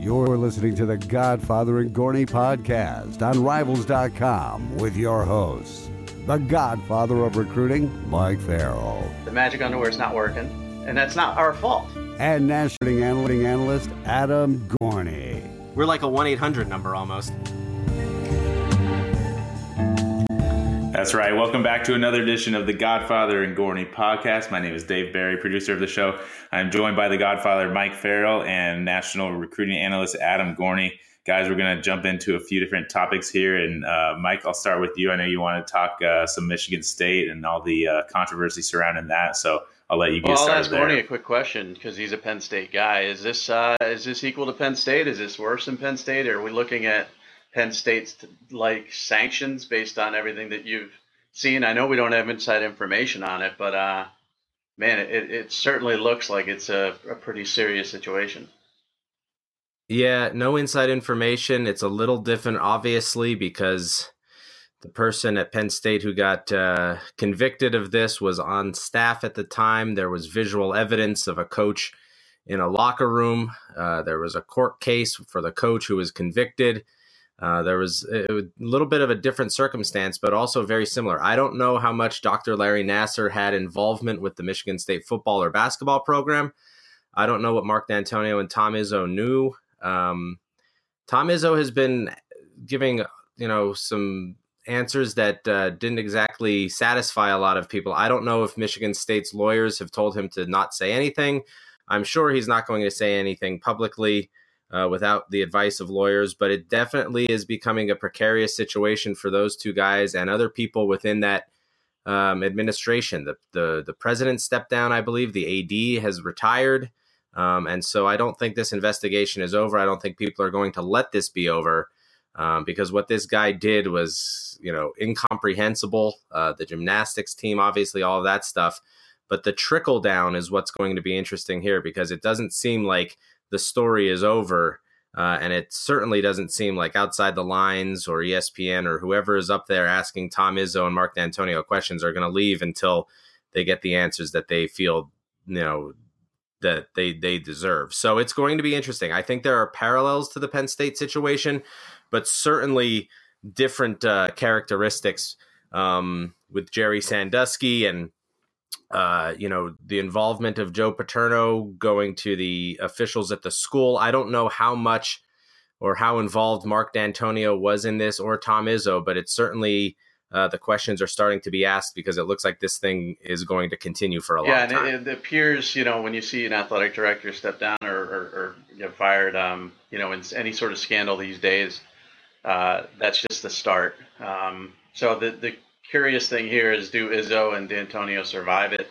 You're listening to the Godfather and Gorney podcast on Rivals.com with your hosts, the Godfather of Recruiting, Mike Farrell, The magic underwear is not working, and that's not our fault. and national analytic analyst Adam Gorney. We're like a 1 800 number almost. That's right. Welcome back to another edition of the Godfather and Gorney podcast. My name is Dave Barry, producer of the show. I'm joined by the Godfather Mike Farrell and national recruiting analyst Adam Gorney. Guys, we're going to jump into a few different topics here. And uh, Mike, I'll start with you. I know you want to talk uh, some Michigan State and all the uh, controversy surrounding that. So I'll let you get Well, I'll started ask there. Gorney a quick question because he's a Penn State guy. Is this uh, is this equal to Penn State? Is this worse than Penn State? Are we looking at Penn State's like sanctions based on everything that you've seen? I know we don't have inside information on it, but uh, man, it, it certainly looks like it's a, a pretty serious situation. Yeah, no inside information. It's a little different, obviously, because the person at Penn State who got uh, convicted of this was on staff at the time. There was visual evidence of a coach in a locker room. Uh, there was a court case for the coach who was convicted. Uh, there was a, little bit of a different circumstance, but also very similar. I don't know how much Dr. Larry Nassar had involvement with the Michigan State football or basketball program. I don't know what Mark Dantonio and Tom Izzo knew. Um, Tom Izzo has been giving, you know, some answers that uh, didn't exactly satisfy a lot of people. I don't know if Michigan State's lawyers have told him to not say anything. I'm sure he's not going to say anything publicly uh, without the advice of lawyers, but it definitely is becoming a precarious situation for those two guys and other people within that um, administration. The, the the president stepped down, I believe. The AD has retired. Um, and so I don't think this investigation is over. I don't think people are going to let this be over um, because what this guy did was, you know, incomprehensible. Uh, the gymnastics team, obviously, all of that stuff. But the trickle down is what's going to be interesting here because it doesn't seem like the story is over. Uh, and it certainly doesn't seem like outside the lines or ESPN or whoever is up there asking Tom Izzo and Mark Dantonio questions are going to leave until they get the answers that they feel, you know, that they they deserve. So it's going to be interesting. I think there are parallels to the Penn State situation, but certainly different uh, characteristics um, with Jerry Sandusky and uh, you know the involvement of Joe Paterno going to the officials at the school. I don't know how much or how involved Mark Dantonio was in this or Tom Izzo, but it's certainly. Uh, the questions are starting to be asked because it looks like this thing is going to continue for a yeah, long and time. it, it appears, you know, when you see an athletic director step down or, or, or get fired, um, you know, in any sort of scandal these days, uh, that's just the start. Um, so the the curious thing here is, do Izzo and Dantonio survive it?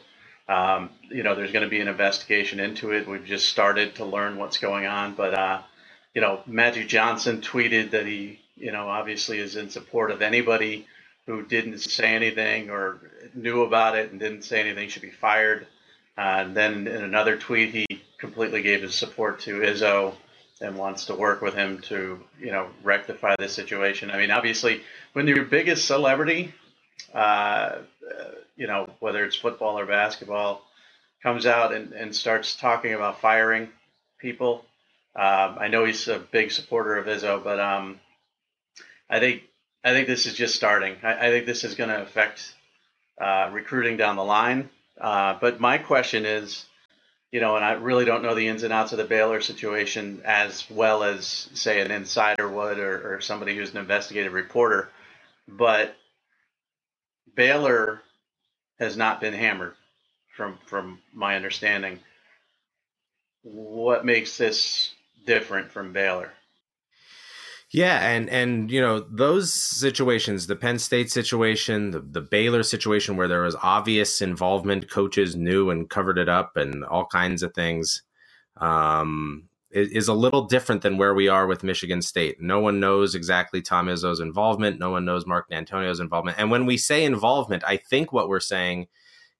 Um, you know, there's going to be an investigation into it. We've just started to learn what's going on, but uh, you know, Magic Johnson tweeted that he, you know, obviously is in support of anybody who didn't say anything or knew about it and didn't say anything should be fired. Uh, and then in another tweet, he completely gave his support to Izzo and wants to work with him to, you know, rectify this situation. I mean, obviously, when your biggest celebrity, uh, you know, whether it's football or basketball, comes out and, and starts talking about firing people, um, I know he's a big supporter of Izzo, but um, I think I think this is just starting. I, I think this is going to affect uh, recruiting down the line. Uh, but my question is, you know, and I really don't know the ins and outs of the Baylor situation as well as, say, an insider would or, or somebody who's an investigative reporter. But Baylor has not been hammered, from from my understanding. What makes this different from Baylor? Yeah, and and you know those situations, the Penn State situation, the the Baylor situation, where there was obvious involvement, coaches knew and covered it up, and all kinds of things, um, is, a little different than where we are with Michigan State. No one knows exactly Tom Izzo's involvement. No one knows Mark Dantonio's involvement. And when we say involvement, I think what we're saying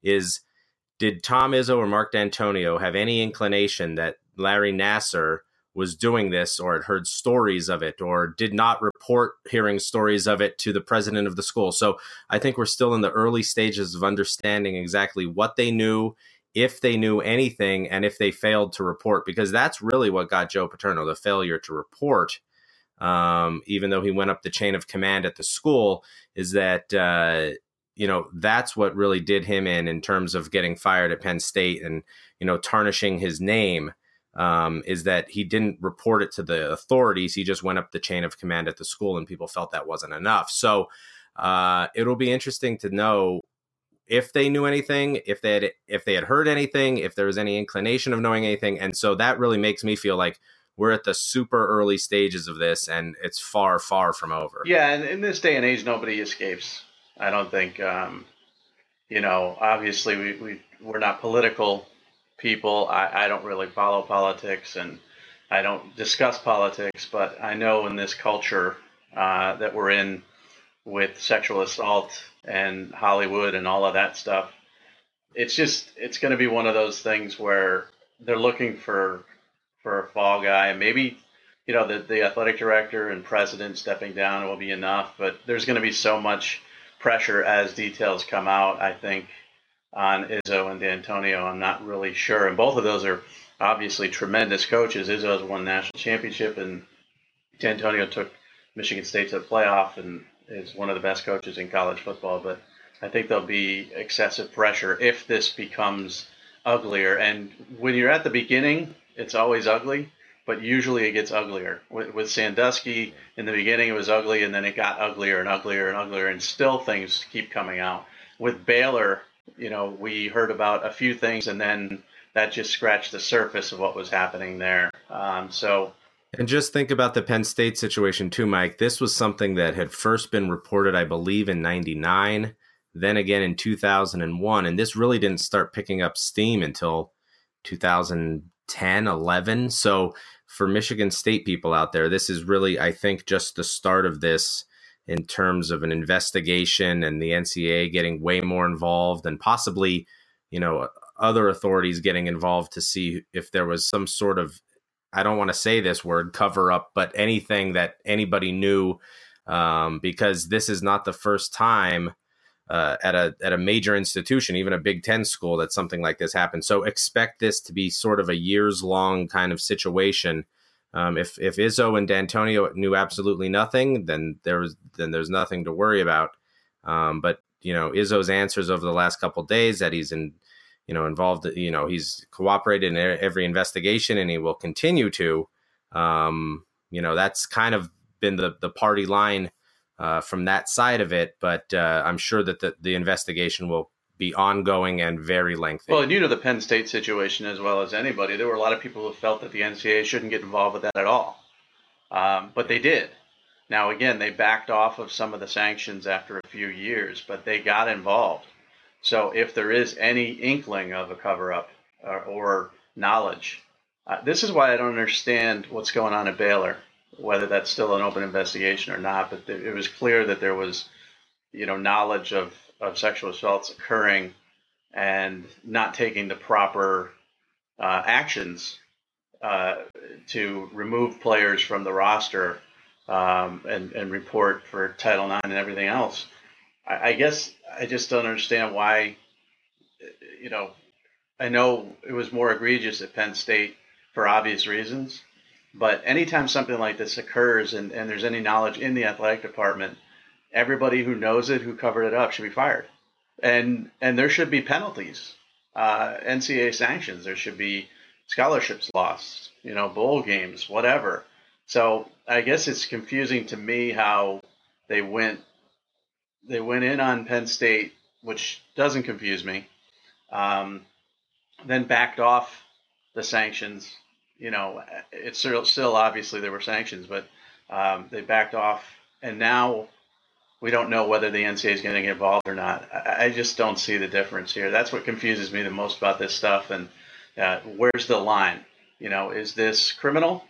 is, did Tom Izzo or Mark Dantonio have any inclination that Larry Nassar was doing this or had heard stories of it or did not report hearing stories of it to the president of the school. So I think we're still in the early stages of understanding exactly what they knew if they knew anything and if they failed to report, because that's really what got Joe Paterno the failure to report. Um, even though he went up the chain of command at the school, is that uh, you know that's what really did him in in terms of getting fired at Penn State and you know tarnishing his name. Um, is that he didn't report it to the authorities? He just went up the chain of command at the school, and people felt that wasn't enough. So uh, it'll be interesting to know if they knew anything, if they had if they had heard anything, if there was any inclination of knowing anything, and so that really makes me feel like we're at the super early stages of this, and it's far, far from over. Yeah, and in this day and age, nobody escapes. I don't think, um, you know, obviously we, we we're not political people. I, I don't really follow politics, and I don't discuss politics, but I know in this culture uh, that we're in with sexual assault and Hollywood and all of that stuff. It's just it's going to be one of those things where they're looking for for a fall guy. Maybe you know the the athletic director and president stepping down will be enough, but there's going to be so much pressure as details come out. I think on Izzo and Dantonio. I'm not really sure, and both of those are obviously tremendous coaches. Izzo's won national championship, and Dantonio took Michigan State to the playoff, and is one of the best coaches in college football, but I think there'll be excessive pressure if this becomes uglier. And when you're at the beginning, it's always ugly, but usually it gets uglier. With, with Sandusky, in the beginning it was ugly, and then it got uglier and uglier and uglier, and still things keep coming out. With Baylor, you know, we heard about a few things, and then that just scratched the surface of what was happening there. Um, so and just think about the Penn State situation too, Mike. This was something that had first been reported, I believe, in 99, then again in 2001. And this really didn't start picking up steam until 2010, 11. So for Michigan State people out there, this is really, I think, just the start of this in terms of an investigation and the NCAA getting way more involved and possibly, you know, other authorities getting involved to see if there was some sort of I don't want to say this word cover up, but anything that anybody knew, um, because this is not the first time uh, at a at a major institution, even a Big Ten school, that something like this happened. So expect this to be sort of a years long kind of situation. Um, if if Izzo and Dantonio knew absolutely nothing, then there's then there's nothing to worry about. Um, but you know Izzo's answers over the last couple days that he's in you know involved you know he's cooperated in every investigation and he will continue to um, you know that's kind of been the the party line uh, from that side of it but uh, i'm sure that the, the investigation will be ongoing and very lengthy. Well and you know the penn state situation as well as anybody. There were a lot of people who felt that the ncaa shouldn't get involved with that at all um, but they did. Now again they backed off of some of the sanctions after a few years but they got involved so if there is any inkling of a cover up or, or knowledge, uh, this is why I don't understand what's going on at Baylor, whether that's still an open investigation or not. But th- it was clear that there was, you know, knowledge of, of sexual assaults occurring and not taking the proper uh, actions uh, to remove players from the roster um, and, and report for Title IX and everything else. I, I guess I just don't understand why. You know, I know it was more egregious at Penn State for obvious reasons, but anytime something like this occurs and, and there's any knowledge in the athletic department, everybody who knows it, who covered it up, should be fired, and and there should be penalties, uh, NCAA sanctions. There should be scholarships lost, you know, bowl games, whatever. So I guess it's confusing to me how they went they went in on Penn State, which doesn't confuse me. Um, then backed off the sanctions. You know, it's still, still obviously there were sanctions, but um, they backed off, and now we don't know whether the NCAA is going to get involved or not. I, I, just don't see the difference here. That's what confuses me the most about this stuff. And uh, where's the line? You know, is this criminal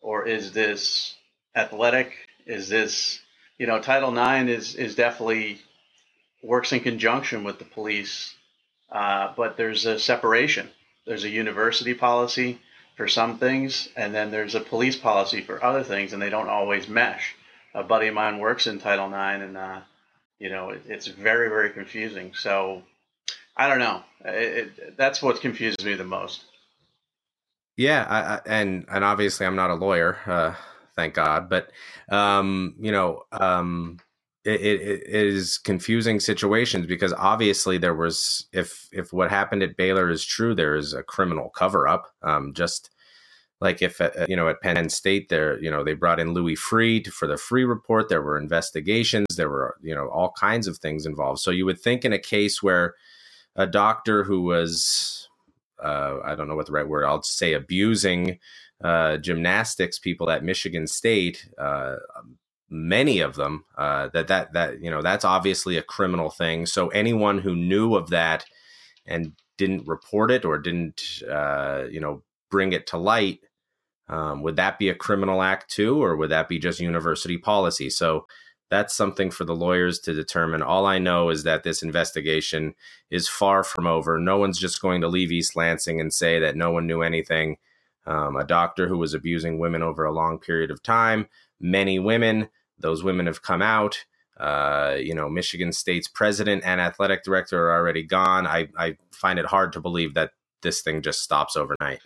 or is this athletic? Is this you know, Title IX is is definitely works in conjunction with the police, uh, but there's a separation. There's a university policy for some things, and then there's a police policy for other things, and they don't always mesh. A buddy of mine works in Title IX, and uh, you know, it, it's very very confusing. So I don't know. It, it, that's what confuses me the most. Yeah, I, I, and and obviously I'm not a lawyer, uh, thank God, but um, you know, um, it, it is confusing situations because obviously there was if if what happened at Baylor is true, there is a criminal cover up. Um, just like if uh, you know at Penn State, there you know they brought in Louis Freeh for the Freeh report. There were investigations. There were you know all kinds of things involved. So you would think in a case where a doctor who was uh, I don't know what the right word I'll say abusing uh, gymnastics people at Michigan State uh, many of them uh, that that that you know that's obviously a criminal thing. So anyone who knew of that and didn't report it or didn't uh, you know bring it to light um, would that be a criminal act too or would that be just university policy? So that's something for the lawyers to determine. All i know is that this investigation is far from over. No one's just going to leave east lansing and say that no one knew anything um, a doctor who was abusing women over a long period of time many women those women have come out. Uh, you know, Michigan State's president and athletic director are already gone. I, I find it hard to believe that this thing just stops overnight.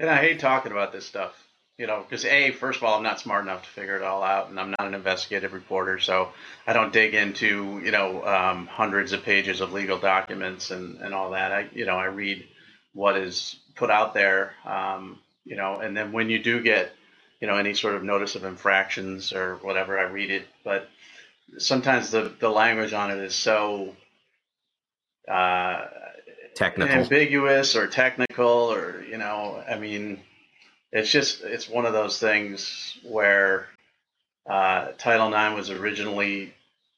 And I hate talking about this stuff, you know, because A, first of all, I'm not smart enough to figure it all out, and I'm not an investigative reporter, so I don't dig into, you know, um, hundreds of pages of legal documents and, and all that. I, you know, I read what is put out there, um, you know, and then when you do get you know any sort of notice of infractions or whatever. I read it, but sometimes the the language on it is so uh, technical, ambiguous, or technical, or you know, I mean, it's just it's one of those things where uh, Title IX was originally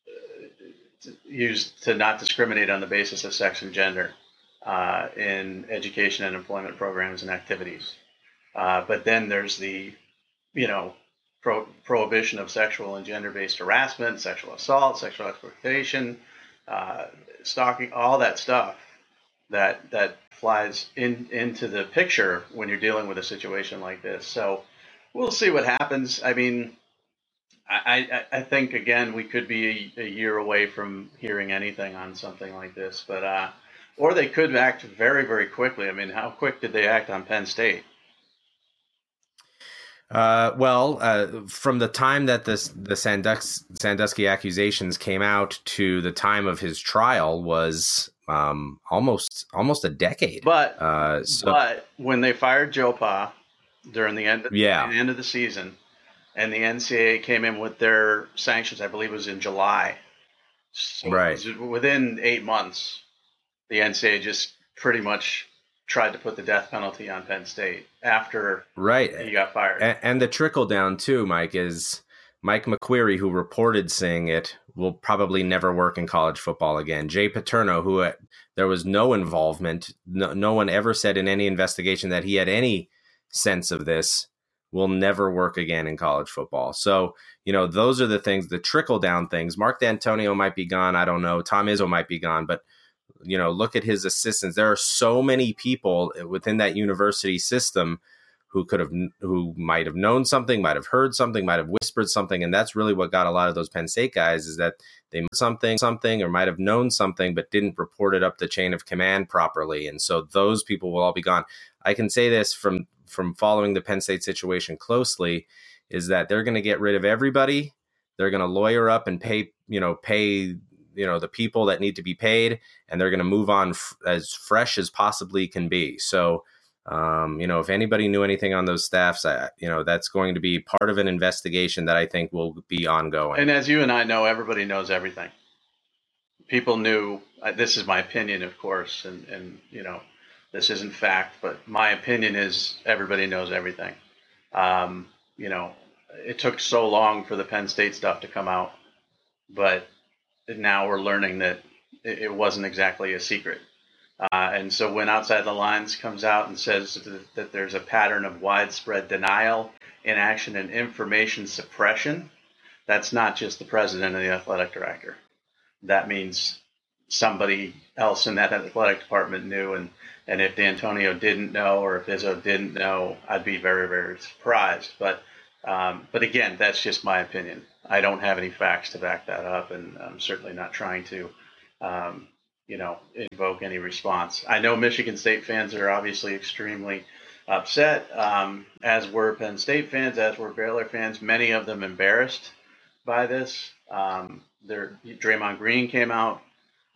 uh, used to not discriminate on the basis of sex and gender uh, in education and employment programs and activities. Uh, but then there's the you know, pro- prohibition of sexual and gender-based harassment, sexual assault, sexual exploitation, uh, stalking, all that stuff that that flies in into the picture when you're dealing with a situation like this. So we'll see what happens. I mean, I, I, think again we could be a, a, year away from hearing anything on something like this, but uh, or they could act very very quickly. I mean, how quick did they act on Penn State? Uh, well, uh, from the time that this the Sandus- Sandusky accusations came out to the time of his trial was um, almost almost a decade. But uh, so, but when they fired Joe Pa during the end of, yeah. the end of the season, and the NCAA came in with their sanctions, I believe it was in July. So right. Within eight months, the NCAA just pretty much tried to put the death penalty on Penn State after right he got fired. And, and, the trickle down too, Mike, is Mike McQueary, who reported saying it, will probably never work in college football again. Jay Paterno, who uh, there was no involvement, no, no one ever said in any investigation that he had any sense of this, will never work again in college football. So, you know, those are the things, the trickle down things. Mark Dantonio might be gone. I don't know. Tom Izzo might be gone, but you know, look at his assistants. There are so many people within that university system who could have, who might have known something, might have heard something, might have whispered something, and that's really what got a lot of those Penn State guys is that they something, something, or might have known something, but didn't report it up the chain of command properly, and so those people will all be gone. I can say this from from following the Penn State situation closely, is that they're going to get rid of everybody. They're going to lawyer up and pay, you know, pay you know the people that need to be paid and they're going to move on f- as fresh as possibly can be. So um, you know if anybody knew anything on those staffs I, you know that's going to be part of an investigation that i think will be ongoing. And as you and i know everybody knows everything. People knew uh, this is my opinion of course and and you know this isn't fact but my opinion is everybody knows everything. Um, you know it took so long for the penn state stuff to come out but now we're learning that it, it wasn't exactly a secret. Uh, and so when Outside the Lines comes out and says that, that there's a pattern of widespread denial, inaction, and information suppression, that's not just the president and the athletic director. That means somebody else in that athletic department knew. And, and if Dantonio didn't know or if Izzo didn't know, I'd be very, very surprised. But, um, but again, that's just my opinion. I don't have any facts to back that up, and I'm certainly not trying to, um, you know, invoke any response. I know Michigan State fans are obviously extremely upset, um, as were Penn State fans, as were Baylor fans. Many of them embarrassed by this. Um, there, Draymond Green came out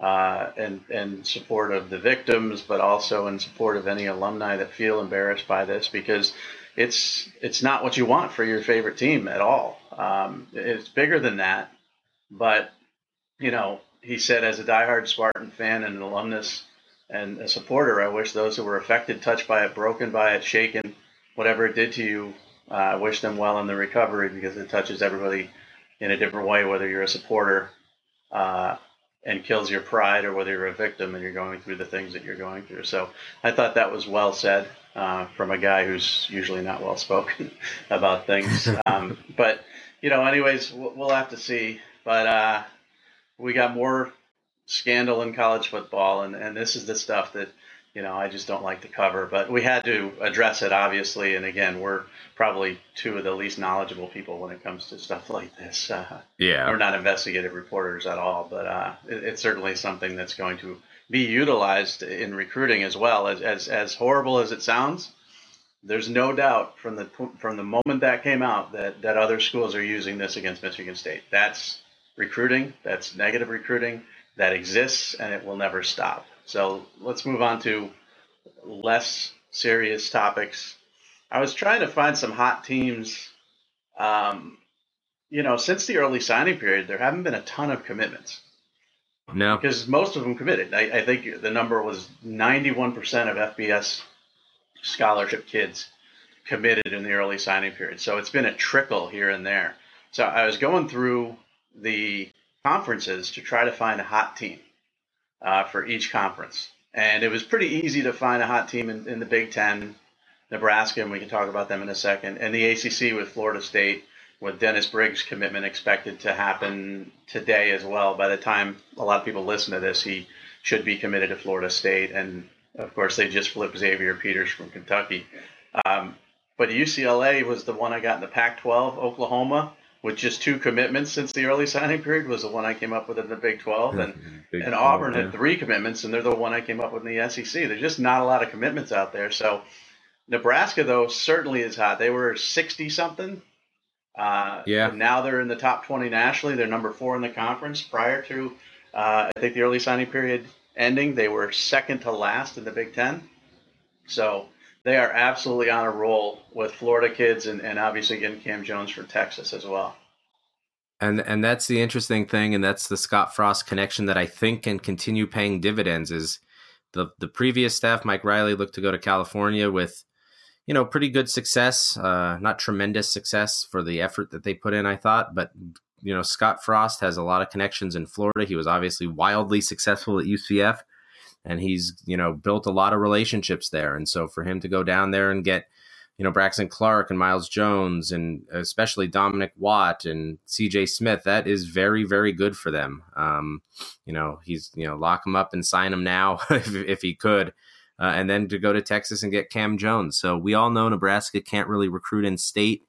uh, in, in support of the victims, but also in support of any alumni that feel embarrassed by this because it's it's not what you want for your favorite team at all. Um, it's bigger than that, but you know, he said as a diehard Spartan fan and an alumnus and a supporter, I wish those who were affected, touched by it, broken by it, shaken, whatever it did to you, uh, I wish them well in the recovery because it touches everybody in a different way, whether you're a supporter uh, and kills your pride or whether you're a victim and you're going through the things that you're going through. So I thought that was well said uh, from a guy who's usually not well spoken about things. Um, but, you know, anyways, we'll, we'll have to see. But uh, we got more scandal in college football, and, and this is the stuff that you know I just don't like to cover. But we had to address it, obviously. And again, we're probably two of the least knowledgeable people when it comes to stuff like this. Uh, yeah, we're not investigative reporters at all, but uh, it, it's certainly something that's going to be utilized in recruiting as well. As as as horrible as it sounds, there's no doubt from the from the moment that came out that that other schools are using this against Michigan State. That's recruiting. That's negative recruiting that exists and it will never stop. So let's move on to less serious topics. I was trying to find some hot teams. Um, you know, since the early signing period, there haven't been a ton of commitments. No. Because most of them committed. I, I think the number was 91% of FBS scholarship kids committed in the early signing period. So it's been a trickle here and there. So I was going through the conferences to try to find a hot team uh, for each conference. And it was pretty easy to find a hot team in, in, the Big Ten, Nebraska, and we can talk about them in a second, and the ACC with Florida State, with Dennis Briggs' commitment expected to happen today as well. By the time a lot of people listen to this, he should be committed to Florida State. And of course, they just flipped Xavier Peters from Kentucky. Um, but UCLA was the one I got in the Pac 12, Oklahoma with just two commitments since the early signing period was the one I came up with in the Big 12. And, Big and 12, Auburn yeah. had three commitments, and they're the one I came up with in the SEC. There's just not a lot of commitments out there. So Nebraska, though, certainly is hot. They were 60 something. Uh, yeah. Now they're in the top 20 nationally. They're number four in the conference. Prior to, uh, I think, the early signing period ending, they were second to last in the Big Ten. So they are absolutely on a roll with Florida kids and, and obviously getting Cam Jones from Texas as well. And and that's the interesting thing, and that's the Scott Frost connection that I think can continue paying dividends. Is the the previous staff, Mike Riley, looked to go to California with, you know, pretty good success, uh, not tremendous success for the effort that they put in, I thought, but you know, Scott Frost has a lot of connections in Florida. He was obviously wildly successful at UCF and he's you know built a lot of relationships there. And so for him to go down there and get you know Braxton Clark and Miles Jones and especially Dominic Watt and C.J. Smith, that is very very good for them. Um, you know he's you know lock him up and sign him now if, if he could. Uh, and then to go to Texas and get Cam Jones. So we all know Nebraska can't really recruit in state.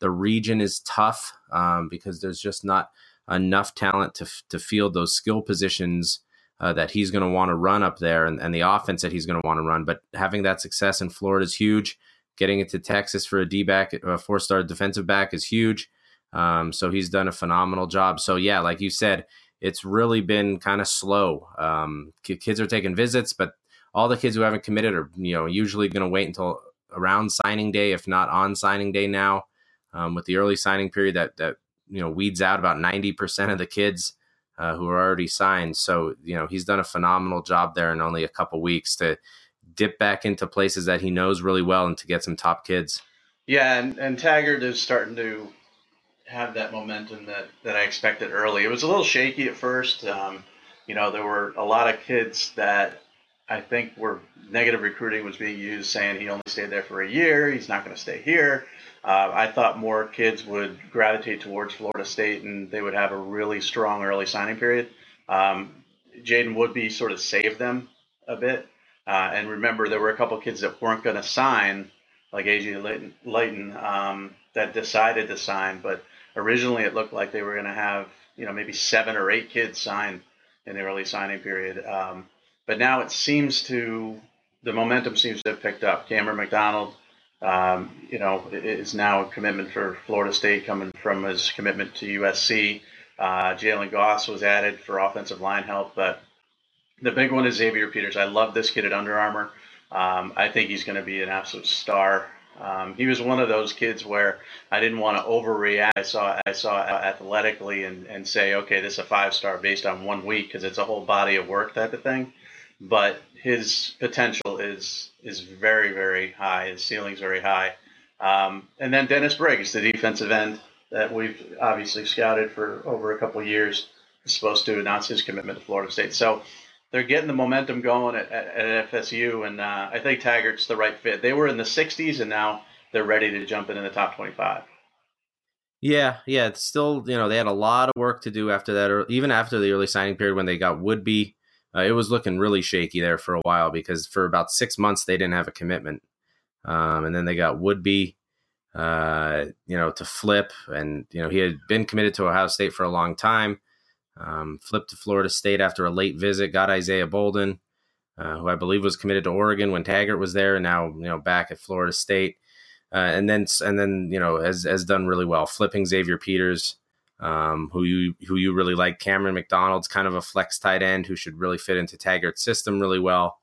The region is tough um, because there's just not enough talent to to field those skill positions uh, that he's going to want to run up there and, and the offense that he's going to want to run. But having that success in Florida is huge. Getting into Texas for a D back, a four star defensive back is huge. Um, so he's done a phenomenal job. So, yeah, like you said, it's really been kind of slow. Um, kids are taking visits, but all the kids who haven't committed are, you know, usually going to wait until around signing day, if not on signing day now. Um, with the early signing period that, that, you know, weeds out about 90% of the kids uh, who are already signed. So, you know, he's done a phenomenal job there in only a couple weeks to dip back into places that he knows really well and to get some top kids. Yeah, and, and Taggart is starting to have that momentum that, that I expected early. It was a little shaky at first. Um, you know, there were a lot of kids that I think where negative recruiting was being used, saying he only stayed there for a year, he's not going to stay here. Uh, I thought more kids would gravitate towards Florida State and they would have a really strong early signing period. Um, Jaden Woodbey sort of saved them a bit. Uh, and remember, there were a couple kids that weren't going to sign, like AJ Lytton, Lytton um, that decided to sign. But originally, it looked like they were going to have, you know, maybe seven or eight kids sign in the early signing period. Um, but now it seems to the momentum seems to have picked up. Cameron McDonald, um, you know, is now a commitment for Florida State coming from his commitment to USC. Uh, Jalen Goss was added for offensive line help, but the big one is Xavier Peters. I love this kid at Under Armour. Um, I think he's going to be an absolute star. Um, he was one of those kids where I didn't want to overreact. I saw I saw athletically and, and say, okay, this is a five star based on one week because it's a whole body of work type of thing. But his potential is is very very high. His ceiling's very high. Um, and then Dennis Briggs, the defensive end that we've obviously scouted for over a couple years, is supposed to announce his commitment to Florida State. So they're getting the momentum going at, at, at FSU, and uh, I think Taggart's the right fit. They were in the 60s, and now they're ready to jump into the top 25. Yeah, yeah, it's still you know they had a lot of work to do after that, or even after the early signing period when they got Woodbey. Uh, it was looking really shaky there for a while because for about six months they didn't have a commitment, um, and then they got Woodbey, uh, you know, to flip, and you know he had been committed to Ohio State for a long time. Um, flipped to Florida State after a late visit, got Isaiah Bolden, uh, who I believe was committed to Oregon when Taggart was there, and now you know back at Florida State, uh, and then and then you know has has done really well, flipping Xavier Peters, um, who you who you really like. Cameron McDonald's kind of a flex tight end who should really fit into Taggart's system really well.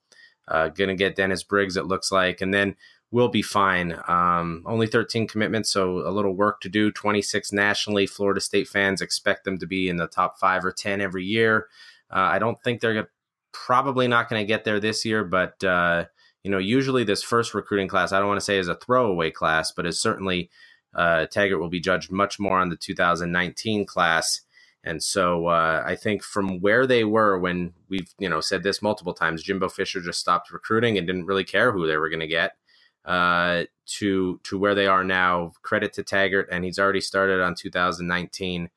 Uh, gonna get Dennis Briggs, it looks like, and then we'll be fine. Um, only 13 commitments, so a little work to do. 26 nationally. Florida State fans expect them to be in the top five or 10 every year. Uh, I don't think they're gonna, probably not going to get there this year, but uh, you know, usually this first recruiting class, I don't want to say is a throwaway class, but is certainly uh, Taggart will be judged much more on the 2019 class. And so uh, I think from where they were when we've you know said this multiple times, Jimbo Fisher just stopped recruiting and didn't really care who they were going to get uh, to to where they are now. Credit to Taggart, and he's already started on 2019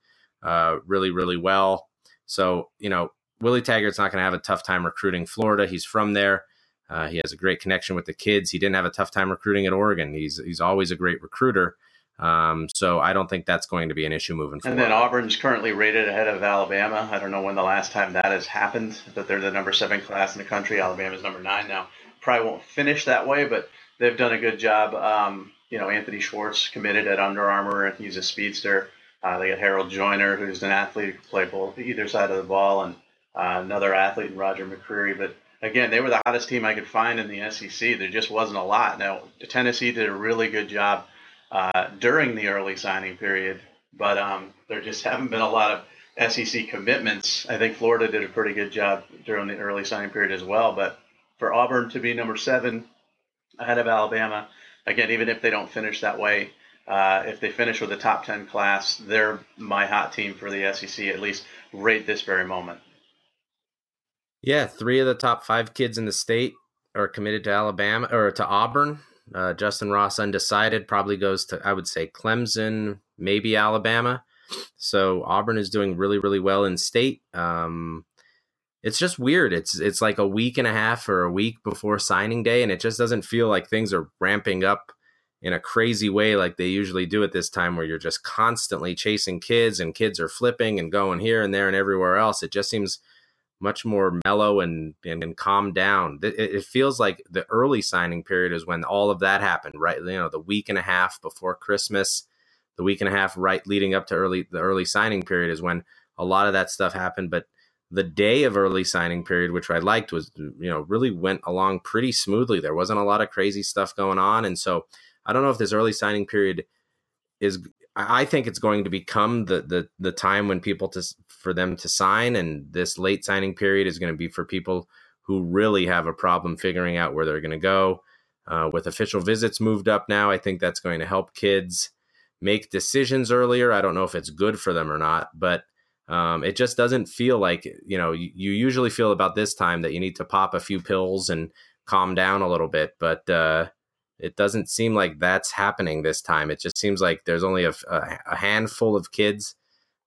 uh, really really well. So you know Willie Taggart's not going to have a tough time recruiting Florida. He's from there. Uh, he has a great connection with the kids. He didn't have a tough time recruiting at Oregon. He's he's always a great recruiter. Um, so I don't think that's going to be an issue moving forward. And then Auburn's currently rated ahead of Alabama. I don't know when the last time that has happened, but they're the number seven class in the country. Alabama's number nine now. Probably won't finish that way, but they've done a good job. Um, you know, Anthony Schwartz committed at Under Armour. And he's a speedster. Uh, they got Harold Joyner, who's an athlete who can play both either side of the ball, and uh, another athlete, in Roger McCreary. But again, they were the hottest team I could find in the SEC. There just wasn't a lot. Now, Tennessee did a really good job uh, during the early signing period, but um, there just haven't been a lot of SEC commitments. I think Florida did a pretty good job during the early signing period as well. But for Auburn to be number seven ahead of Alabama. Again, even if they don't finish that way, uh, if they finish with a top 10 class, they're my hot team for the SEC, at least right this very moment. Yeah, three of the top five kids in the state are committed to Alabama or to Auburn. Uh, Justin Ross, undecided, probably goes to, I would say, Clemson, maybe Alabama. So Auburn is doing really, really well in state. Um, it's just weird. It's it's like a week and a half or a week before signing day, and it just doesn't feel like things are ramping up in a crazy way like they usually do at this time, where you're just constantly chasing kids and kids are flipping and going here and there and everywhere else. It just seems much more mellow and and, and calm down. It, it feels like the early signing period is when all of that happened, right? You know, the week and a half before Christmas, the week and a half right leading up to early the early signing period is when a lot of that stuff happened, but the day of early signing period, which I liked, was you know really went along pretty smoothly. There wasn't a lot of crazy stuff going on, and so I don't know if this early signing period is. I think it's going to become the the the time when people to for them to sign, and this late signing period is going to be for people who really have a problem figuring out where they're going to go. Uh, with official visits moved up now, I think that's going to help kids make decisions earlier. I don't know if it's good for them or not, but um, it just doesn't feel like you know you, you, usually feel about this time that you need to pop a few pills and calm down a little bit, but uh, it doesn't seem like that's happening this time. It just seems like there's only a, a handful of kids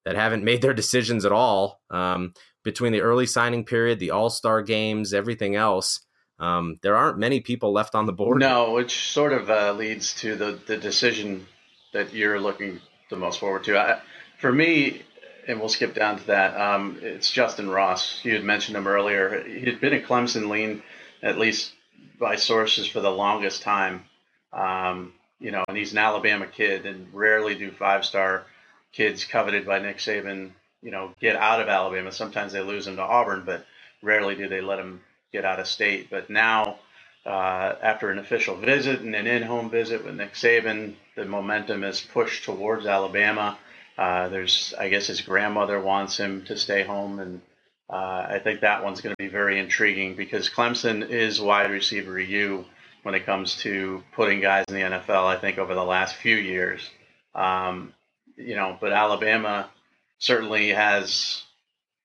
that haven't made their decisions at all um, between the early signing period, the All Star games, everything else. Um, there aren't many people left on the board. No, which sort of uh, leads to the, the decision that you're looking the most forward to. I, for me, and we'll skip down to that. Um, it's Justin Ross. You had mentioned him earlier. He had been a Clemson lean, at least by sources, for the longest time. Um, you know, and he's an Alabama kid, and rarely do five star kids coveted by Nick Saban, you know, get out of Alabama. Sometimes they lose him to Auburn, but rarely do they let him get out of state. But now, uh, after an official visit and an in-home visit with Nick Saban, the momentum is pushed towards Alabama. Uh, there's, I guess, his grandmother wants him to stay home, and uh, I think that one's going to be very intriguing because Clemson is wide receiver U when it comes to putting guys in the NFL. I think over the last few years, um, you know, but Alabama certainly has,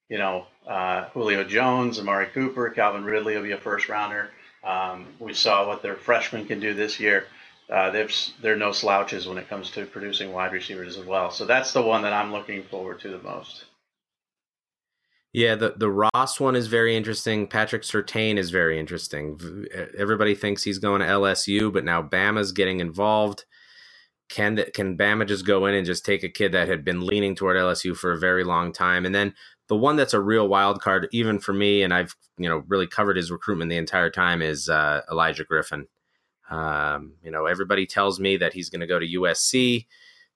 you know, uh, Julio Jones, Amari Cooper, Calvin Ridley will be a first rounder. Um, we saw what their freshmen can do this year. Uh, they're, they're no slouches when it comes to producing wide receivers as well. So that's the one that I'm looking forward to the most. Yeah, the the Ross one is very interesting. Patrick Surtain is very interesting. Everybody thinks he's going to LSU, but now Bama's getting involved. Can can Bama just go in and just take a kid that had been leaning toward LSU for a very long time, and then the one that's a real wild card, even for me, and I've you know really covered his recruitment the entire time, is uh, Elijah Griffin. Um, you know, everybody tells me that he's going to go to USC.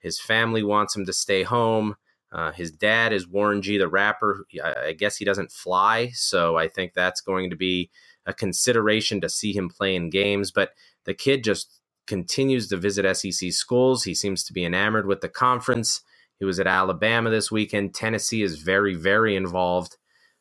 His family wants him to stay home. Uh, his dad is Warren G, the rapper. I, guess he doesn't fly, so I think that's going to be a consideration to see him play in games. But the kid just continues to visit SEC schools. He seems to be enamored with the conference. He was at Alabama this weekend. Tennessee is very, very involved.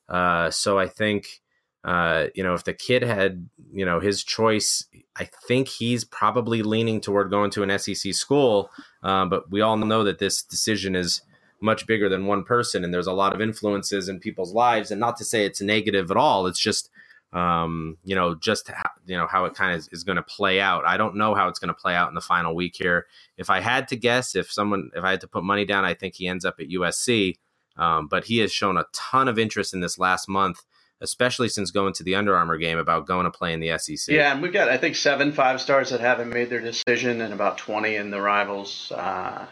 Uh, so I think, uh, you know, if the kid had, you know, his choice, I think he's probably leaning toward going to an SEC school. Uh, but we all know that this decision is much bigger than one person, and there's a lot of influences in people's lives. And not to say it's negative at all. It's just um, you know, just how, you know how it kind of is, is going to play out. I don't know how it's going to play out in the final week here. If I had to guess, if someone, if I had to put money down, I think he ends up at USC. Um, but he has shown a ton of interest in this last month, especially since going to the Under Armour game about going to play in the SEC. Yeah, and we've got I think seven five stars that haven't made their decision, and about twenty in the rivals uh,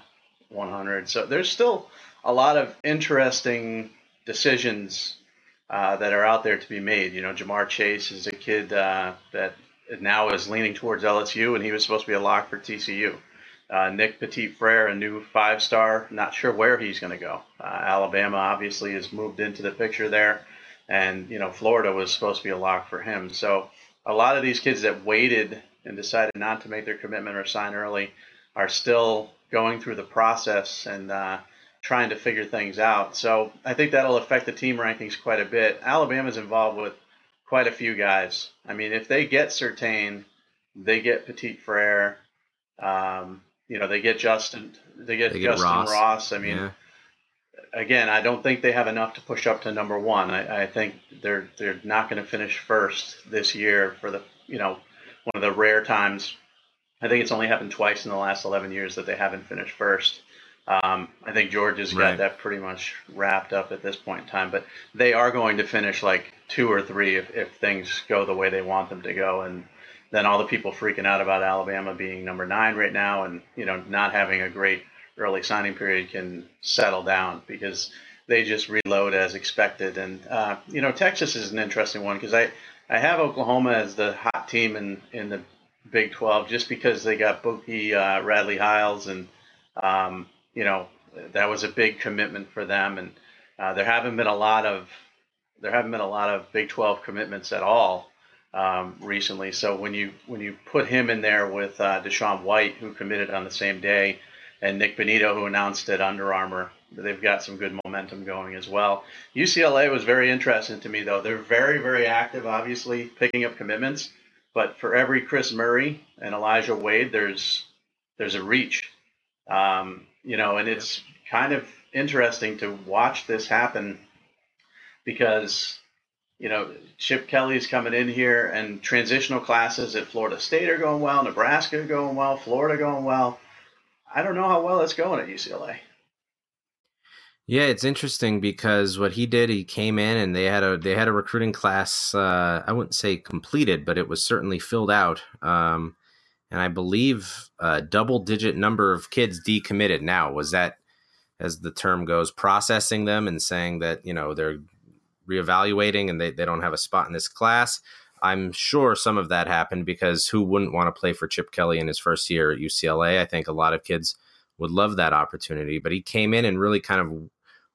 100. So there's still a lot of interesting decisions uh, that are out there to be made. You know, Ja'Marr Chase is a kid uh, that now is leaning towards LSU, and he was supposed to be a lock for TCU. Uh, Nick Petit Frere, a new five star, not sure where he's going to go. Uh, Alabama obviously has moved into the picture there, and you know Florida was supposed to be a lock for him. So a lot of these kids that waited and decided not to make their commitment or sign early are still going through the process and uh, trying to figure things out. So I think that'll affect the team rankings quite a bit. Alabama's involved with quite a few guys. I mean, if they get Surtain, they get Petit Frere. Um, you know, they get Justin. They get, they get Justin Ross. Ross. I mean, yeah. again, I don't think they have enough to push up to number one. I, I think they're they're not going to finish first this year for the you know one of the rare times. I think it's only happened twice in the last 11 years that they haven't finished first. Um, I think Georgia's right. got that pretty much wrapped up at this point in time, but they are going to finish like two or three if, if things go the way they want them to go. And then all the people freaking out about Alabama being number nine right now and, you know, not having a great early signing period can settle down because they just reload as expected. And, uh, you know, Texas is an interesting one because I, I have Oklahoma as the hot team in, in the Big 12 just because they got Bookie, uh, Radley Hiles and, um, you know, that was a big commitment for them. And uh, there haven't been a lot of there haven't been a lot of Big 12 commitments at all um, recently. So when you when you put him in there with uh, DaShaun White, who committed on the same day, and Nik Bonitto, who announced at Under Armour, they've got some good momentum going as well. UCLA was very interesting to me, though. They're very very active, obviously picking up commitments. But for every Chris Murray and Elijah Wade, there's there's a reach. Um, you know, and it's kind of interesting to watch this happen because you know Chip Kelly's coming in here and transitional classes at Florida State are going well, Nebraska are going well, Florida going well. I don't know how well it's going at UCLA. Yeah, it's interesting because what he did, he came in and they had a they had a recruiting class. Uh, I wouldn't say completed, but it was certainly filled out. Um, and I believe a double digit number of kids decommitted now. Was that as the term goes, processing them and saying that you know they're reevaluating and they, they don't have a spot in this class. I'm sure some of that happened because who wouldn't want to play for Chip Kelly in his first year at UCLA? I think a lot of kids would love that opportunity, but he came in and really kind of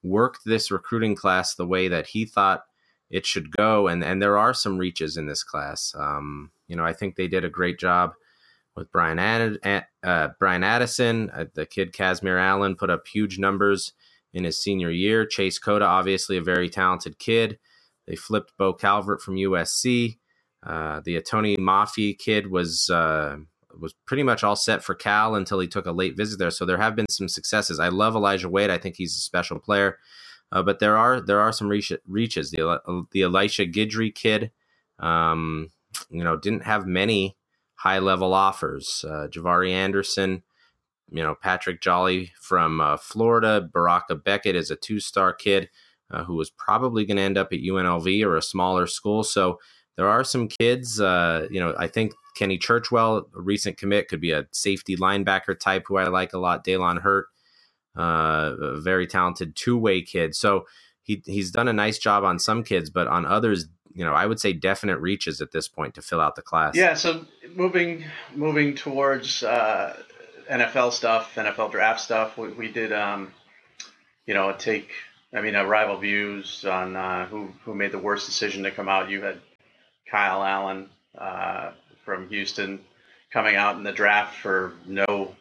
worked this recruiting class the way that he thought it should go. And and there are some reaches in this class. Um, you know, I think they did a great job with Brian Ad, uh, Bryan Addison, uh, the kid Kazmeir Allen put up huge numbers in his senior year. Chase Cota, obviously a very talented kid. They flipped Bo Calvert from USC. Uh, the Atonio Mafi kid was uh, was pretty much all set for Cal until he took a late visit there. So there have been some successes. I love Elijah Wade. I think he's a special player. Uh, but there are there are some reach, reaches. The the Elisha Guidry kid, um, you know, didn't have many high level offers. Uh, Javari Anderson, you know, Patrick Jolly from uh, Florida, Baraka Beckett is a two star kid uh, who was probably going to end up at UNLV or a smaller school. So there are some kids, uh, you know, I think Kenny Churchwell, a recent commit, could be a safety linebacker type who I like a lot. Dalen Hurt, uh, a very talented two way kid. So he, he's done a nice job on some kids, but on others, you know, I would say definite reaches at this point to fill out the class. Yeah. So moving moving towards uh, NFL stuff, NFL draft stuff, we, we did, um, you know, take. I mean, uh, rival views on uh, who who made the worst decision to come out. You had Kyle Allen uh, from Houston coming out in the draft for no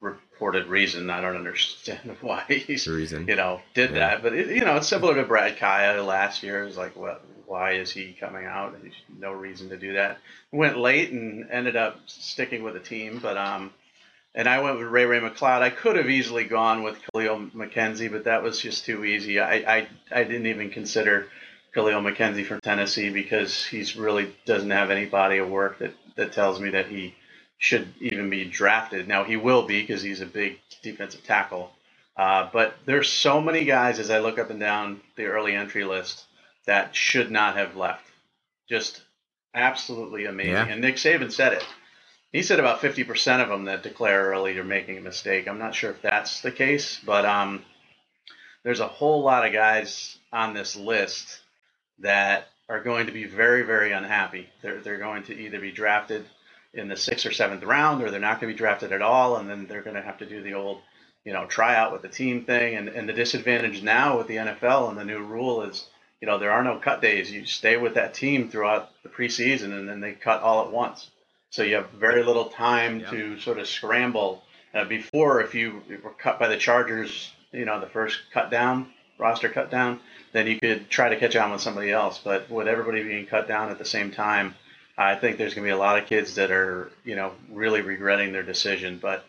reported reason. I don't understand why he's reason. you know did yeah. that, but it, you know it's similar to Brad Kaaya last year. It's like what why is he coming out? There's no reason to do that. Went late and ended up sticking with the team, but um, and I went with Ray Ray McCloud. I could have easily gone with Kahlil McKenzie, but that was just too easy. I I, I didn't even consider Kahlil McKenzie from Tennessee because he's really doesn't have any body of work that that tells me that he should even be drafted. Now he will be because he's a big defensive tackle. Uh, but there's so many guys as I look up and down the early entry list that should not have left. Just absolutely amazing. Yeah. And Nick Saban said it. He said about 50% of them that declare early are making a mistake. I'm not sure if that's the case, but um, there's a whole lot of guys on this list that are going to be very, very unhappy. They're, they're going to either be drafted in the sixth or seventh round, or they're not going to be drafted at all, and then they're going to have to do the old, you know, tryout with the team thing. And, and the disadvantage now with the NFL and the new rule is you know, there are no cut days. You stay with that team throughout the preseason, and then they cut all at once. So you have very little time to sort of scramble. Uh, before, if you were cut by the Chargers, you know, the first cut down, roster cut down, then you could try to catch on with somebody else. But with everybody being cut down at the same time, I think there's going to be a lot of kids that are, you know, really regretting their decision. But,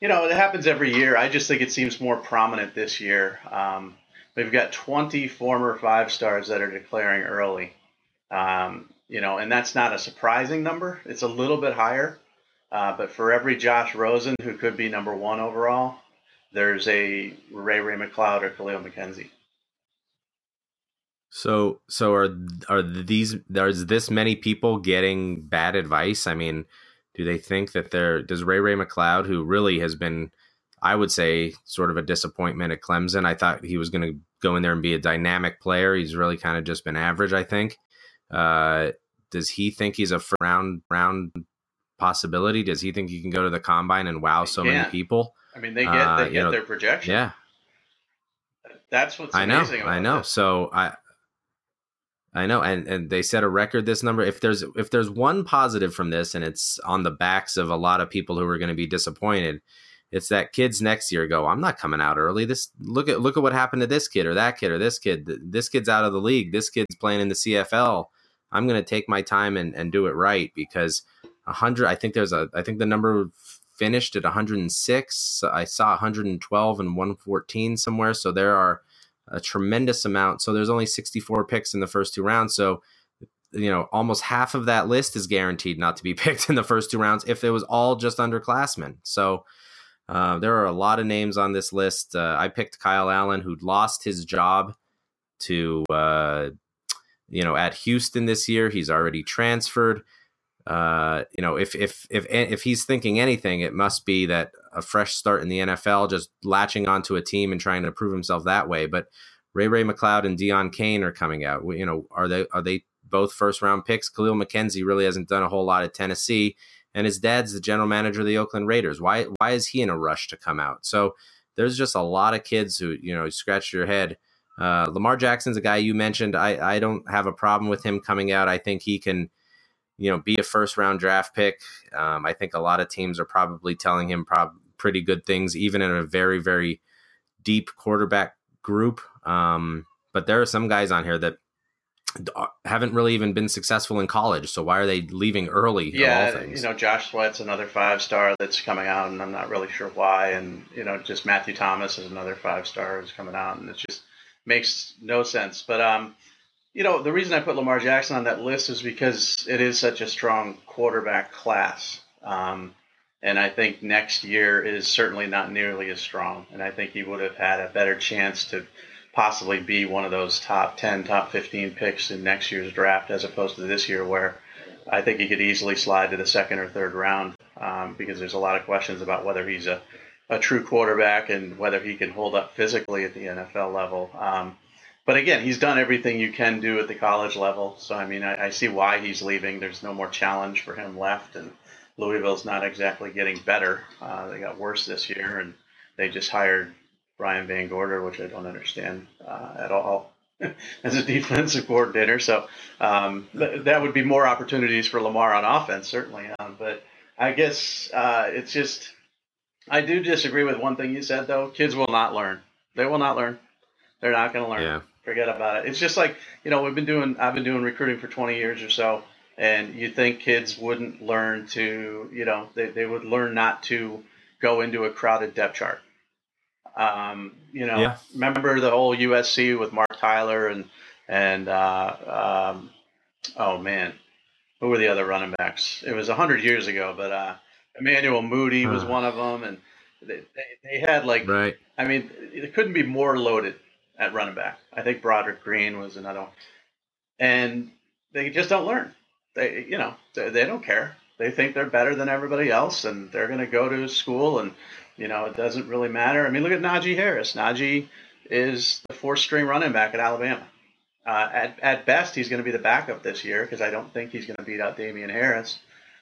you know, it happens every year. I just think it seems more prominent this year. Um, We've got 20 former five stars that are declaring early. Um, you know, and that's not a surprising number. It's a little bit higher. Uh, but for every Josh Rosen who could be number one overall, there's a Ray Ray McCloud or Kahlil McKenzie. So, so are are these? There's this many people getting bad advice. I mean, do they think that there does Ray Ray McCloud, who really has been I would say sort of a disappointment at Clemson. I thought he was going to go in there and be a dynamic player. He's really kind of just been average, I think. Uh, does he think he's a round round possibility? Does he think he can go to the combine and wow so many people? I mean, they get uh, they get know, their projection. Yeah, that's what's I know. I know. So I. I know, and, and they set a record this number. If there's if there's one positive from this, and it's on the backs of a lot of people who are going to be disappointed, it's that kids next year go, I'm not coming out early. This look at look at what happened to this kid or that kid or this kid. This kid's out of the league. This kid's playing in the CFL. I'm going to take my time and, and do it right because 100. I think there's a. I think the number finished at 106. I saw 112 and 114 somewhere. So there are a tremendous amount. So there's only 64 picks in the first two rounds. So you know almost half of that list is guaranteed not to be picked in the first two rounds if it was all just underclassmen. So uh, there are a lot of names on this list. Uh, I picked Kyle Allen, who lost his job to, uh, you know, at Houston this year. He's already transferred. Uh, you know, if if if if he's thinking anything, it must be that a fresh start in the NFL, just latching onto a team and trying to prove himself that way. But Ray Ray McCloud and Deon Cain are coming out. You know, are they are they both first round picks? Kahlil McKenzie really hasn't done a whole lot at Tennessee, and his dad's the general manager of the Oakland Raiders. Why why is he in a rush to come out? So there's just a lot of kids who you know scratch your head. Uh, Lamar Jackson's a guy you mentioned. I I don't have a problem with him coming out. I think he can you know, be a first round draft pick. Um, I think a lot of teams are probably telling him prob- pretty good things, even in a very, very deep quarterback group. Um, but there are some guys on here that uh, haven't really even been successful in college. So why are they leaving early? Yeah, you know, Josh Sweat's another five star that's coming out, and I'm not really sure why. And you know, just Matthew Thomas is another five star who's coming out, and it just makes no sense. But um, you know, the reason I put Lamar Jackson on that list is because it is such a strong quarterback class. Um, and I think next year is certainly not nearly as strong. And I think he would have had a better chance to possibly be one of those top 10, top 15 picks in next year's draft as opposed to this year, where I think he could easily slide to the second or third round um, because there's a lot of questions about whether he's a, a true quarterback and whether he can hold up physically at the NFL level. Um, but again, he's done everything you can do at the college level. So I mean, I, I, see why he's leaving. There's no more challenge for him left, and Louisville's not exactly getting better. Uh, they got worse this year, and they just hired Brian VanGorder, which I don't understand uh, at all as a defensive coordinator. So um, th- that would be more opportunities for Lamar on offense, certainly. Um, but I guess uh, it's just I do disagree with one thing you said though. Kids will not learn. They will not learn. They're not going to learn. Yeah forget about it. It's just like you know we've been doing. I've been doing recruiting for 20 years or so, and you think kids wouldn't learn to you know they, they would learn not to go into a crowded depth chart. Um, you know, yeah. remember the whole USC with Marc Tyler and and uh, um, oh man, who were the other running backs? It was hundred years ago, but uh, Emmanuel Moody was one of them, and they, they, they had like right. I mean, it couldn't be more loaded at running back. I think Broderick Green was another one. And they just don't learn. They, you know, they, they don't care. They think they're better than everybody else, and they're going to go to school, and you know, it doesn't really matter. I mean, look at Najee Harris. Najee is the fourth string running back at Alabama. Uh, at, at best, he's going to be the backup this year because I don't think he's going to beat out Damien Harris.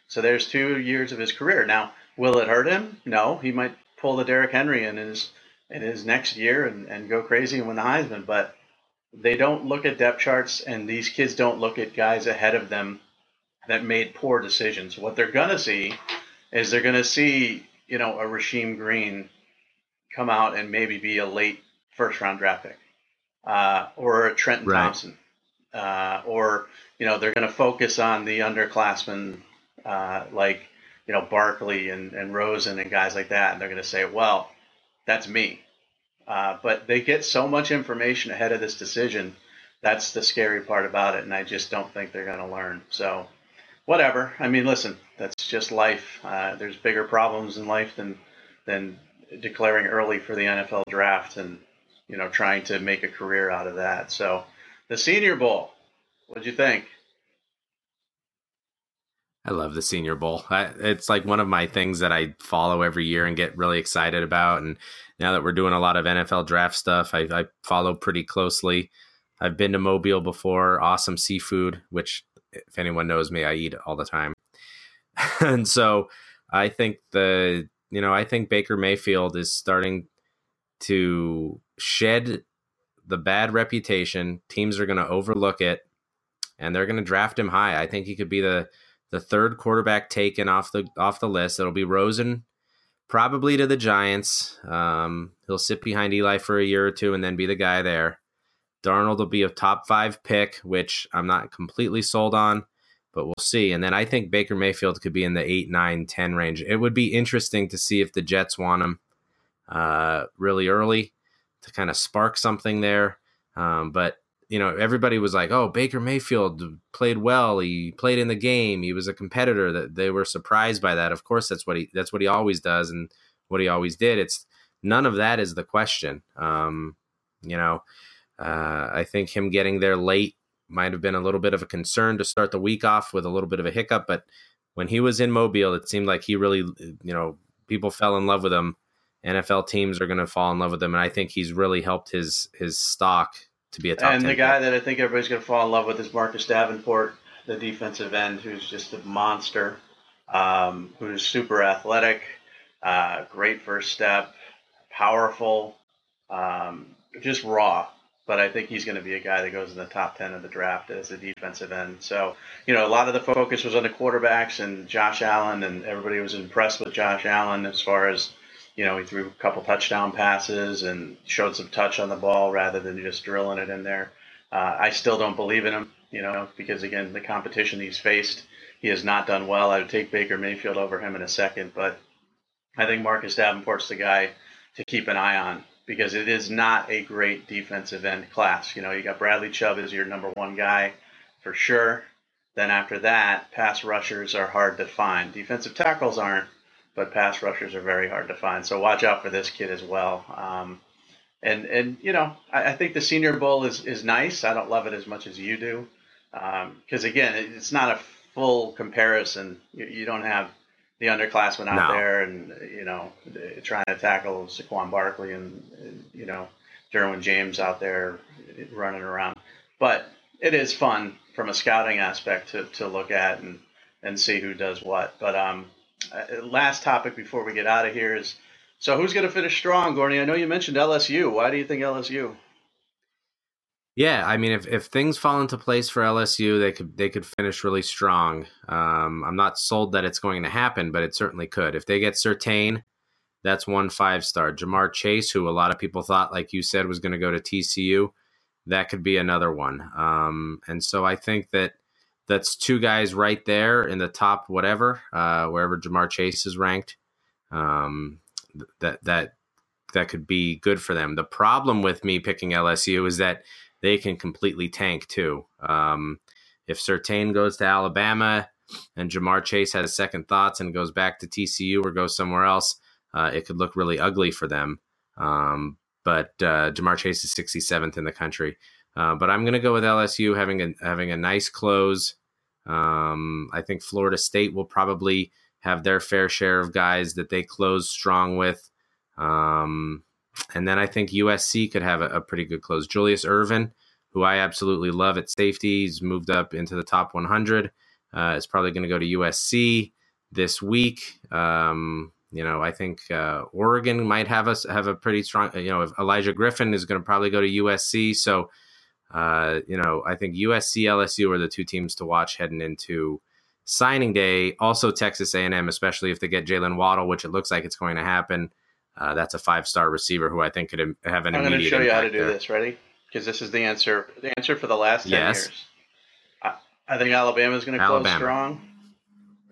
So there's two years of his career. Now, will it hurt him? No. He might pull the Derrick Henry in his in his next year and, and go crazy and win the Heisman. But they don't look at depth charts, and these kids don't look at guys ahead of them that made poor decisions. What they're going to see is they're going to see, you know, a Rasheem Green come out and maybe be a late first round draft pick, uh, or a Trenton right. Thompson, uh, or you know, they're going to focus on the underclassmen uh, like you know Barkley and, and Rosen and guys like that, and they're going to say, well, that's me. Uh, but they get so much information ahead of this decision. That's the scary part about it, and I just don't think they're going to learn. So, whatever. I mean, listen, that's just life. Uh, there's bigger problems in life than than declaring early for the NFL draft and you know trying to make a career out of that. So, the Senior Bowl. What'd you think? I love the Senior Bowl. I, it's like one of my things that I follow every year and get really excited about. And now that we're doing a lot of NFL draft stuff, I, I follow pretty closely. I've been to Mobile before. Awesome seafood, which if anyone knows me, I eat all the time. and so I think the you know I think Baker Mayfield is starting to shed the bad reputation. Teams are going to overlook it, and they're going to draft him high. I think he could be the the third quarterback taken off the off the list. It'll be Rosen, probably to the Giants. Um, he'll sit behind Eli for a year or two and then be the guy there. Darnold will be a top five pick, which I'm not completely sold on, but we'll see. And then I think Baker Mayfield could be in the 8, 9, 10 range. It would be interesting to see if the Jets want him uh, really early to kind of spark something there. Um, but you know, everybody was like, "Oh, Baker Mayfield played well. He played in the game. He was a competitor." That they were surprised by that. Of course, that's what he that's what he always does and what he always did. It's none of that is the question. Um, you know, uh, I think him getting there late might have been a little bit of a concern to start the week off with a little bit of a hiccup, but when he was in Mobile, it seemed like he really, you know, people fell in love with him. NFL teams are going to fall in love with him, and I think he's really helped his his stock to be a top. And the guy that I think everybody's going to fall in love with is Marcus Davenport, the defensive end, who's just a monster, um, who's super athletic, uh, great first step, powerful, um, just raw. But I think he's going to be a guy that goes in the top 10 of the draft as a defensive end. So, you know, a lot of the focus was on the quarterbacks and Josh Allen, and everybody was impressed with Josh Allen as far as, you know, he threw a couple touchdown passes and showed some touch on the ball rather than just drilling it in there. Uh, I still don't believe in him, you know, because again, the competition he's faced, he has not done well. I would take Baker Mayfield over him in a second, but I think Marcus Davenport's the guy to keep an eye on because it is not a great defensive end class. You know, you got Bradley Chubb as your number one guy for sure. Then after that, pass rushers are hard to find. Defensive tackles aren't, but pass rushers are very hard to find. So watch out for this kid as well. Um, and and you know, I, I, think the Senior Bowl is is nice. I don't love it as much as you do, because um, again, it's not a full comparison. You, you don't have the underclassmen out no. there, and you know, trying to tackle Saquon Barkley and, and you know, Derwin James out there running around. But it is fun from a scouting aspect to, to look at and and see who does what. But um, uh, last topic before we get out of here is so who's going to finish strong, Gorney? I know you mentioned LSU. Why do you think LSU? Yeah, I mean, if, if things fall into place for LSU, they could they could finish really strong. Um, I'm not sold that it's going to happen, but it certainly could. If they get Surtain, that's one five star. Ja'Marr Chase, who a lot of people thought, like you said, was going to go to TCU, that could be another one. Um, and so I think that that's two guys right there in the top whatever, uh, wherever Ja'Marr Chase is ranked. Um, that that that could be good for them. The problem with me picking LSU is that they can completely tank too. Um, if Surtain goes to Alabama and Ja'Marr Chase has second thoughts and goes back to TCU or goes somewhere else, uh, it could look really ugly for them. Um, but uh, Ja'Marr Chase is 67th in the country. Uh, but I'm going to go with LSU having a having a nice close. Um, I think Florida State will probably have their fair share of guys that they close strong with. Um, and then I think USC could have a, a pretty good close. Julius Irvin, who I absolutely love at safety, he's moved up into the top 100. Uh, is probably going to go to USC this week. Um, you know, I think uh, Oregon might have us have a pretty strong. You know, Elijah Griffin is going to probably go to USC. So, uh, you know, I think USC, LSU are the two teams to watch heading into signing day. Also, Texas A&M, especially if they get Jaylen Waddle, which it looks like it's going to happen. Uh, that's a five star receiver who I think could have an. I'm going to show you how to do there. this. Ready? Because this is the answer. The answer for the last ten yes. years. I, I think Alabama is going to close strong,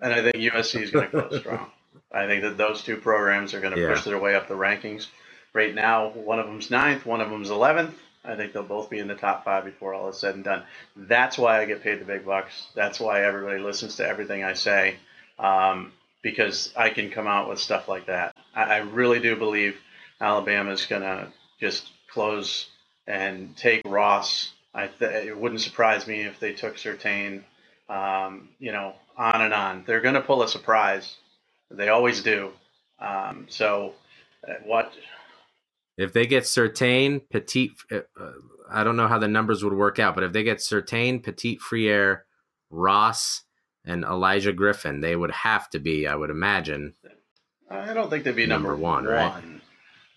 and I think USC is going to close strong. I think that those two programs are going to yeah. push their way up the rankings. Right now, one of them's ninth, one of them's eleventh. I think they'll both be in the top five before all is said and done. That's why I get paid the big bucks. That's why everybody listens to everything I say. Um, because I can come out with stuff like that. I, I really do believe Alabama is going to just close and take Ross. Th- it wouldn't surprise me if they took Surtain. Um, you know, on and on. They're going to pull a surprise. They always do. Um, so, uh, what? If they get Surtain, Petit, uh, I don't know how the numbers would work out, but if they get Surtain, Petit-Frere, Ross, and Elijah Griffin. They would have to be, I would imagine. I don't think they'd be number, number one, one, right?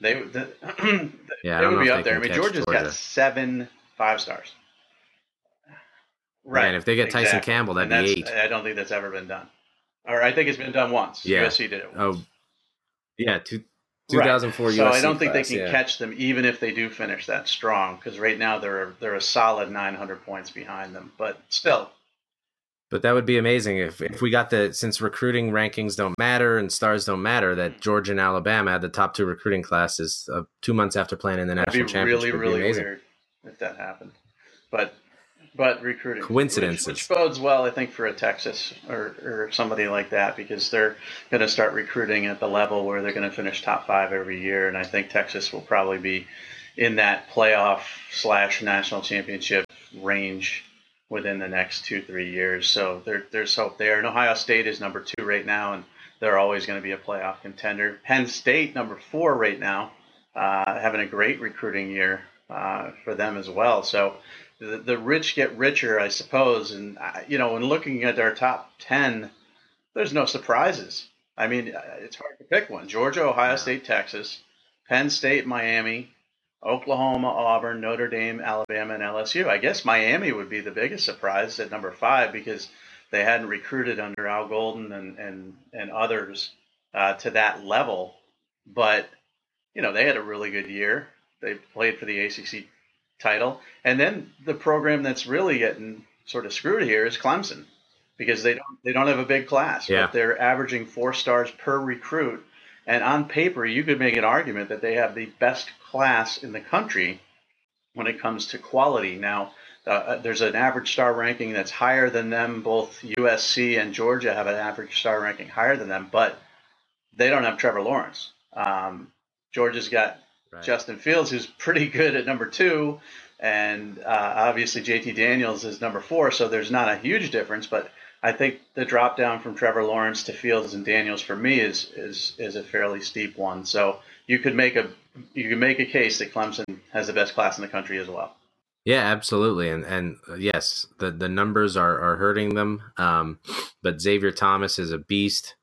They, the, yeah, they would be up there. I mean, Georgia's Georgia. got seven five stars. Right. And if they get exactly. Tyson Campbell, that'd be eight. I don't think that's ever been done. Or I think it's been done once. Yeah. USC did it. Oh, once. Oh, yeah. Two, 2004 right. So I don't think class, they can yeah. catch them, even if they do finish that strong, because right now they're they're a solid 900 points behind them. But still, but that would be amazing if, if we got the since recruiting rankings don't matter and stars don't matter that Georgia and Alabama had the top two recruiting classes uh, two months after playing in the That'd national be championship. Really, really weird if that happened. But but recruiting coincidences, which, which, bodes well, I think, for a Texas or, or somebody like that because they're going to start recruiting at the level where they're going to finish top five every year, and I think Texas will probably be in that playoff slash national championship range within the next two three years. So there, there's hope there. And Ohio State is number two right now, and they're always going to be a playoff contender. Penn State number four right now, uh, having a great recruiting year uh, for them as well. So the, the rich get richer, I suppose. And uh, you know, when looking at our top ten, there's no surprises. I mean, uh, it's hard to pick one. Georgia, Ohio State, Texas, Penn State, Miami, Oklahoma, Auburn, Notre Dame, Alabama, and LSU. I guess Miami would be the biggest surprise at number five because they hadn't recruited under Al Golden and and and others uh, to that level. But you know they had a really good year. They played for the ACC title, and then the program that's really getting sort of screwed here is Clemson because they don't they don't have a big class, yeah. but they're averaging four stars per recruit. And on paper, you could make an argument that they have the best class in the country when it comes to quality. Now, uh, uh there's an average star ranking that's higher than them. Both USC and Georgia have an average star ranking higher than them, but they don't have Trevor Lawrence. Um, Georgia's got right. Justin Fields, who's pretty good at number two, and uh, obviously JT Daniels is number four. So there's not a huge difference, but I think the drop down from Trevor Lawrence to Fields and Daniels for me is is is a fairly steep one. So you could make a you could make a case that Clemson has the best class in the country as well. Yeah, absolutely, and and uh, yes, the the numbers are are hurting them. Um, but Xavier Thomas is a beast.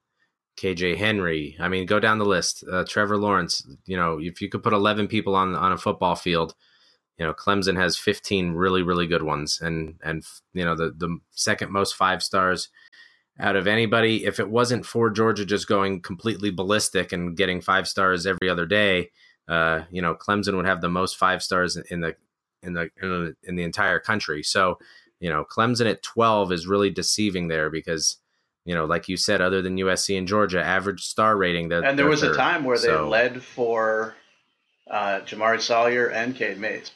KJ Henry. I mean, go down the list. Uh, Trevor Lawrence. You know, if you could put eleven people on on a football field, you know, Clemson has fifteen really really good ones, and and you know the the second most five stars out of anybody. If it wasn't for Georgia just going completely ballistic and getting five stars every other day, uh, you know, Clemson would have the most five stars in the in the in the, in the entire country. So, you know, Clemson at 12 is really deceiving there because you know, like you said, other than USC and Georgia, average star rating. That And there was third. a time where they led for uh, Jamaree Salyer and Cade Mays.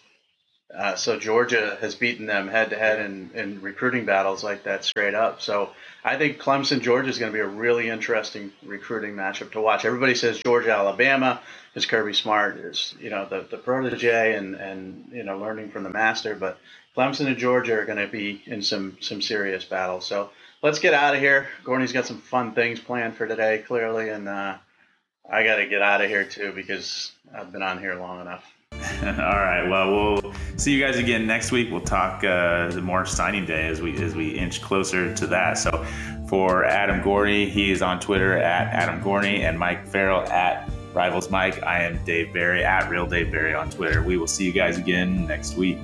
Uh, so Georgia has beaten them head to head in, in recruiting battles like that straight up. So I think Clemson Georgia is going to be a really interesting recruiting matchup to watch. Everybody says Georgia Alabama is Kirby Smart is you know the the protege and and you know learning from the master, but Clemson and Georgia are going to be in some some serious battles. So let's get out of here. Gorney's got some fun things planned for today, clearly, and uh, I got to get out of here too because I've been on here long enough. All right. Well, we'll see you guys again next week. We'll talk uh, more signing day as we as we inch closer to that. So, for Adam Gorney, he is on Twitter at Adam Gorney and Mike Farrell at Rivals Mike. I am Dave Barry at Real Dave Barry on Twitter. We will see you guys again next week.